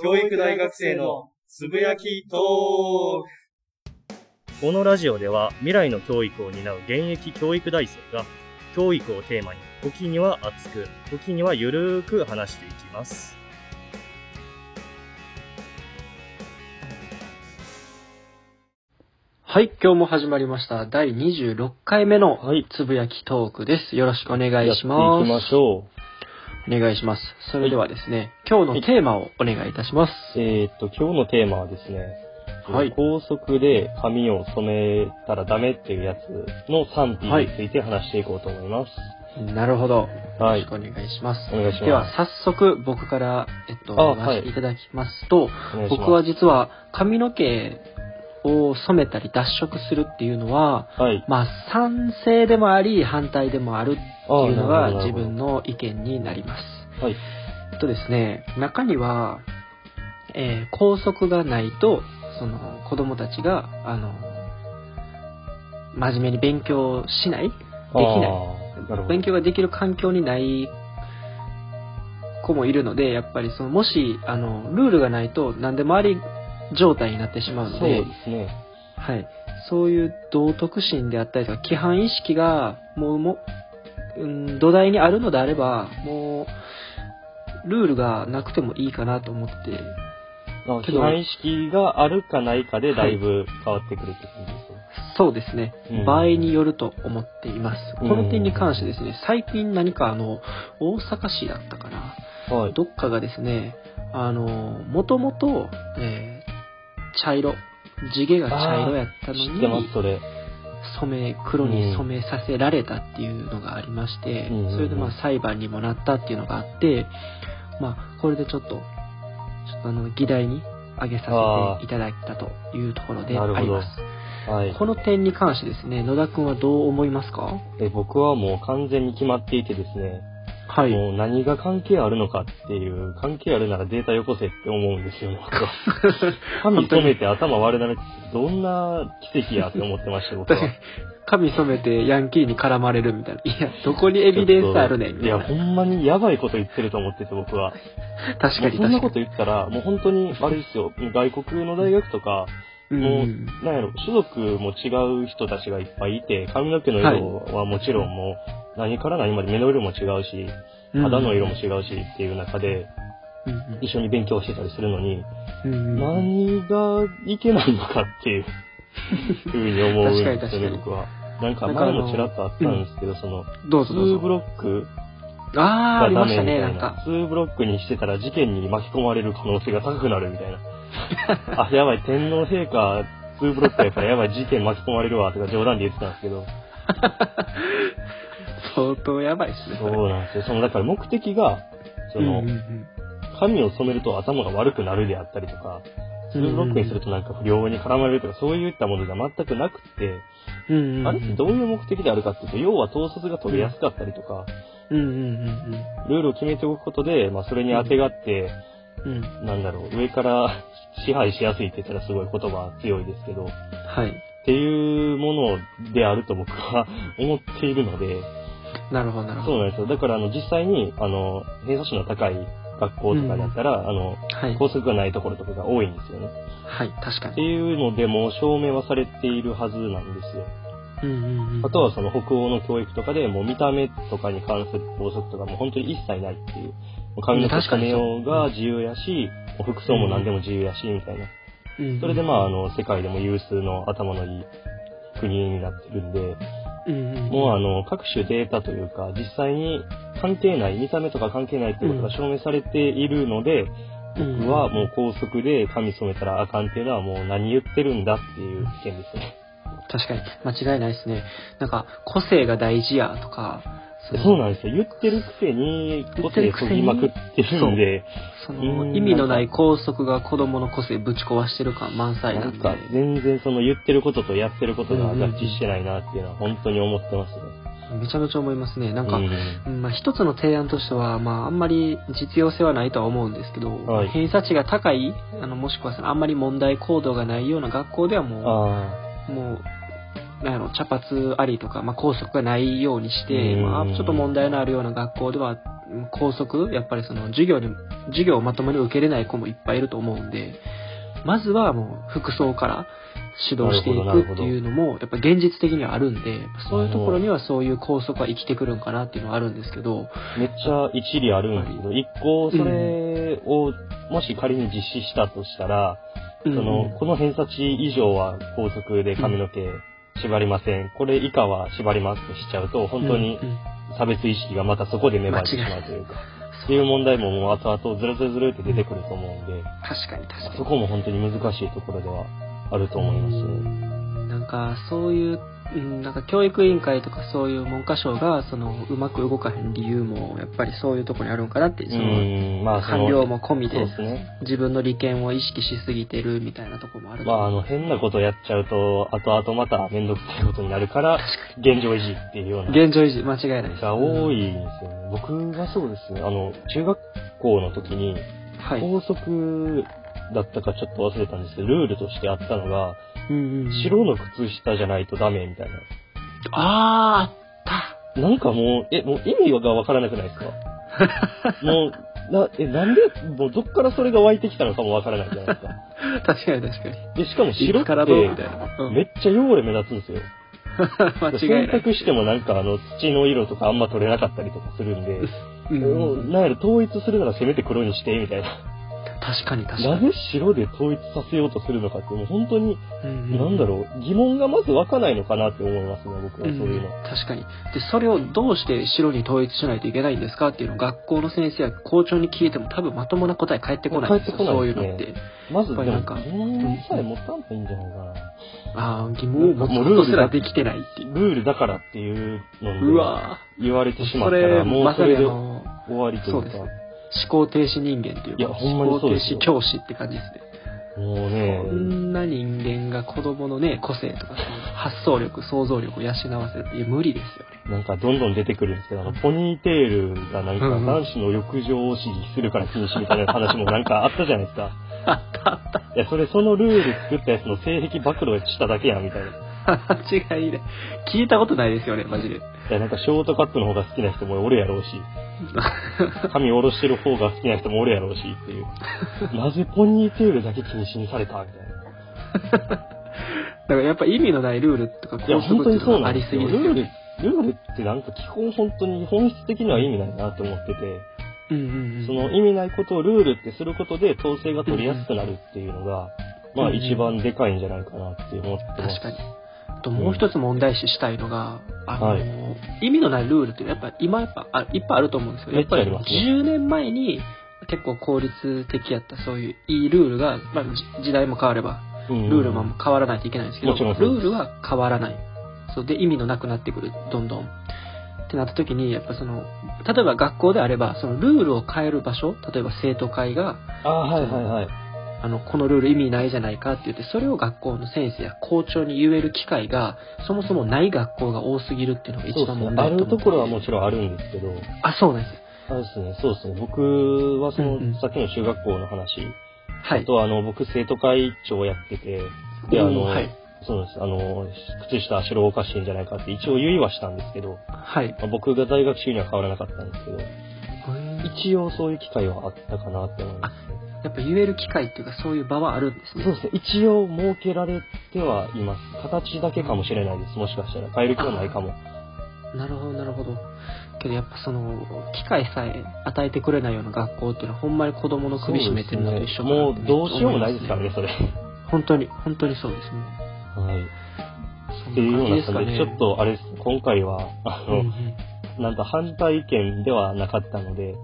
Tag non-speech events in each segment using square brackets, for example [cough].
教育大学生のつぶやきトークこのラジオでは未来の教育を担う現役教育大生が教育をテーマに時には熱く時にはゆるーく話していきますはい、今日も始まりました。第26回目のはいつぶやきトークです。よろしくお願いしやます。っていきましょお願いします。それではですね、今日のテーマをお願いいたします。うえーっと今日のテーマはですね、はい。高速で髪を染めたらダメっていうやつの賛否について話していこうと思います、なるほど。よはいろしくお願いします。お願いします。では、早速僕から、えっと、あ話していただきますと、お願い僕は実は髪の毛を染めたり脱色するっていうのは、はい。まあ、賛成でもあり、反対でもあるいうのが自分の意見になります。はいえっとですね、中には、えー校則がないと、その子供たちが、あの、真面目に勉強しないできない。勉強ができる環境にない子もいるので、やっぱりその、もし、あの、ルールがないと何でもあり状態になってしまうのそうでで、すねはい。そういう道徳心であったりとか、規範意識が、もう、もう、うん、土台にあるのであれば、もう、ルールがなくてもいいかなと思って、あけど規範意識があるかないかでだいぶ変わってくるって感じですね。そうですね、うん場合によると思っています。うんこの点に関してですね、最近何かあの、大阪市だったかな、はい。どっかがですね、あの、もともと、えー茶色、地毛が茶色やったのに、それ。染め、黒に染めさせられたっていうのがありまして、うんそれでまあ裁判にもなったっていうのがあって、まあ、これでちょっと、ちょっとあの、議題に挙げさせていただいたというところであります。はい。この点に関してですね、野田くんはどう思いますか？え僕はもう完全に決まっていてですね、はい。もう何が関係あるのかっていう、関係あるならデータよこせって思うんですよね、[laughs] 僕は。髪染めて頭割れなるってどんな奇跡やって思ってました、僕は確かに。[laughs] 髪染めてヤンキーに絡まれるみたいな。いや、どこにエビデンスあるねんみいや。ほんまにやばいこと言ってると思ってて、僕は。確かにもうそんな確かに。こと言ったら、もう本当に、あれですよ、外国の大学とか、うもう、なんやろ、種族も違う人たちがいっぱいいて、髪の毛の色はもちろんもう、何から何まで目の色も違うし、肌の色も違うしっていう中で、一緒に勉強してたりするのに、何がいけないのかっていう、ふうに思うんですよね、[laughs] 僕は。なんか前もちらっとあったんですけど、その、どうぞどう2ブぞ。ロックあー、あがダメみたいな。なんか。2ブロックにしてたら事件に巻き込まれる可能性が高くなるみたいな。あ、やばい、天皇陛下2ブロックやからやばい、事件巻き込まれるわとか冗談で言ってたんですけど、[laughs] 相当やばいっすね。そそうれなんですよ。その、だから目的が、その、うんうん髪を染めると頭が悪くなるであったりとか、うん2ブロックにするとなんか不良に絡まれるとか、そういったものじゃ全くなくて、うんうんうん。あれってどういう目的であるかっていうと、要は統率が取りやすかったりとか、うんうんうんルールを決めておくことで、まあそれに当てがって。なんだろう、上から [laughs] 支配しやすいって言ったらすごい言葉強いですけど、っはい。ていうものであると僕は [laughs] 思っているので、なるほど、なるほど。そうなんですよ。だからあの実際に、あの、偏差値の高い学校とかだったら、あの、はい。校則がないところとかが多いんですよね。はい、確かってに。いうのでもう証明はされているはずなんですよ。うんうんうん。あとはその北欧の教育とかでもう見た目とかに関する法則とかも本当に一切ないっていう。髪の毛染めようが自由やし、もう服装も何でも自由やし、みたいな。うんうんそれでまああの、世界でも有数の頭のいい国になってるんで、うんうんうん。もうあの、各種データというか、実際に関係ない、見た目とか関係ないってことが証明されているので、うん僕はもう高速で髪染めたらあかんっていうのはもう何言ってるんだっていう意見ですね。確かに、間違いないですね。なんか、個性が大事やとか、そうなんですよ。言ってるくせに、個性そぎまくってるんで、そうんの意味のない拘束が子供の個性ぶち壊してる感満載なんで。なんか全然その言ってることとやってることが合致してないなっていうのは本当に思ってますね。めちゃめちゃ思いますね。なんか、うんうんまあ、一つの提案としては、まあ、あんまり実用性はないとは思うんですけど、はい偏差値が高い、あのもしくはあんまり問題行動がないような学校ではもあう、もう、なんやろ、茶髪ありとか、まあ、校則がないようにして、うん。まあ、ちょっと問題のあるような学校では、うん校則、やっぱりその、授業に、授業をまともに受けれない子もいっぱいいると思うんで、まずはもう、服装から指導していくっていうのも、やっぱ現実的にはあるんで、そういうところにはそういう校則は生きてくるんかなっていうのはあるんですけど、めっちゃ一理あるんですけど、一個それを、もし仮に実施したとしたら、うん。その、この偏差値以上は高速で髪の毛縛りません。これ以下は縛りますとしちゃうと、本当に差別意識がまたそこで芽生えてしまうというか、っていう問題ももう後々ずるずるずるって出てくると思うんで、確かに確かに。そこも本当に難しいところではあると思いますね。うんなんか、そういう、うんなんか教育委員会とかそういう文科省が、その、うまく動かへん理由も、やっぱりそういうところにあるんかなって、うその、ん、まあ官僚も込みで。自分の利権を意識しすぎてるみたいなところもあるとまあ、あの、変なことやっちゃうと、後々まためんどくさいことになるから、現状維持っていうような。現状維持、間違いないです。が多いんですよね。僕がそうですね。あの、中学校の時に、はい。校則だったかちょっと忘れたんですけど、ルールとしてあったのが、うん白の靴下じゃないとダメみたいな。あー、あっなんかもう、え、もう意味がわからなくないですか？[laughs] もう、な、え、なんで、もうどっからそれが湧いてきたのかもわからないじゃないですか。た。[laughs] 確かに確かに。で、しかも白って。うんめっちゃ汚れ目立つんですよ。[laughs] 間違い洗。濯してもなんかあの土の色とかあんま取れなかったりとかするんで、うんもうなんやろ統一するならせめて黒にしてみたいな。確かに確かに。なぜ白で統一させようとするのかってもう本当に、うんなんだろう、疑問がまず湧かないのかなって思いますね、僕はそういうの。ん確かに。で、それをどうして白に統一しないといけないんですかっていうのを学校の先生や校長に聞いても多分まともな答え返ってこないんですよ。返ってこないそういうのって。まずでもやっぱりなんか疑問さえ持たんといいんじゃないかな。ああ、疑問を持つことすらできてないっていう。ルールだからっていうのうでわ言われてしまったら、もうそれで終わりといそうですうか。思考停止人間っていうか、いやほんまに思考停そうですよ止教師って感じですね。もうこね、んな人間が子供のね、個性とか、発想力、想像力を養わせるって、いや、無理ですよね。なんかどんどん出てくるんですけど、あの、ポニーテールがなんか男子の浴場を刺激するから禁止みたいな話もなんかあったじゃないですか。あったあった。いや、それそのルール作ったやつの性癖暴露しただけやんみたいな。[laughs] 違いない。聞いたことないですよね、マジで。や、なんかショートカットの方が好きな人もおるやろうし、髪下ろしてる方が好きな人もおるやろうしっていう。なぜポニーテールだけ禁止にされたみたいな。だからやっぱ意味のないルールとかいや、校則っていう本当にそうのがありすなんですよ。ルール。ルールってなんか基本本当に本質的には意味ないなって思ってて、うんうんうん。その意味ないことをルールってすることで統制が取りやすくなるっていうのが、まあ一番でかいんじゃないかなって思ってます。確かに。あともう一つ問題視したいのが、あの、はい意味のないルールってやっぱ今やっぱあいっぱいあると思うんですよ。やっぱりめっちゃありますね10年前に結構効率的やったそういういいルールが、まあ、じ時代も変わればうんルールも変わらないといけないんですけど、ルールは変わらない。そうで意味のなくなってくる、どんどん。ってなった時に、やっぱその、例えば学校であれば、そのルールを変える場所、例えば生徒会が、ああ、はいはいはい。あの、このルール意味ないじゃないかって言って、それを学校の先生や校長に言える機会が、そもそもない学校が多すぎるっていうのが一番問題だと思ってるところはもちろんあるんですけど、あ、そうなんです。あれですね、そうですね。僕はその、うんうんさっきの中学校の話、はい。あとあの、僕生徒会長やってて、で、あの、うんはい。そうです。あの、靴下白おかしいんじゃないかって一応言いはしたんですけど、はい。まあ僕が在学中には変わらなかったんですけど、一応そういう機会はあったかなって思いますね。やっぱ言える機会っていうか、そういう場はあるんですね。そうですね。一応設けられてはいます。形だけかもしれないです。もしかしたら。変える気はないかも。なるほど、なるほど。けどやっぱその、機会さえ与えてくれないような学校っていうのは、ほんまに子供の首絞めてるのと一緒かなもうどうしようもないですからね。ね、それ。本当に、本当にそうですね。はい。そっていうような感じで、ですかね。ちょっとあれです。今回は、あの、うんうんなんと反対意見ではなかったので、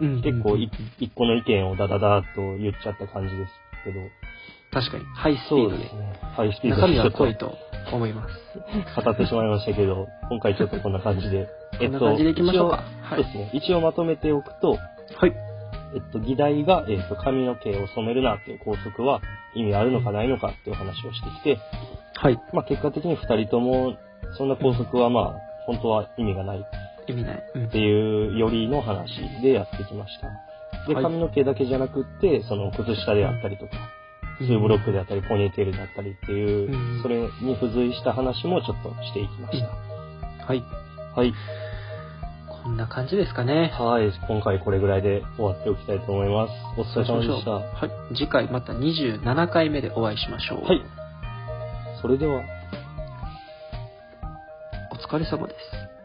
うん、結構い一個の意見をダダダーっと言っちゃった感じですけど、確かに、ハイスピードで。そうですね。ハイスピード中身でちょっとは濃いと思います。語ってしまいましたけど、今回ちょっとこんな感じで。[laughs] こんな感じでいきましょうか。はいで。すね。一応まとめておくと、はい。えっと、議題が、えっと、髪の毛を染めるなっていう校則は意味あるのかないのかっていう話をしてきて、はい。まあ結果的に二人とも、そんな校則はまあ、本当は意味がないっ意味ない。うんていうよりの話でやってきました。で、はい髪の毛だけじゃなくって、その靴下であったりとか、ツーブロックであったり、ポニーテールであったりっていう、うんそれに付随した話もちょっとしていきました。はい。はい。こんな感じですかね。はい。今回これぐらいで終わっておきたいと思います。お疲れ様でした。はい。次回また27回目でお会いしましょう。はい。それでは。お疲れ様です。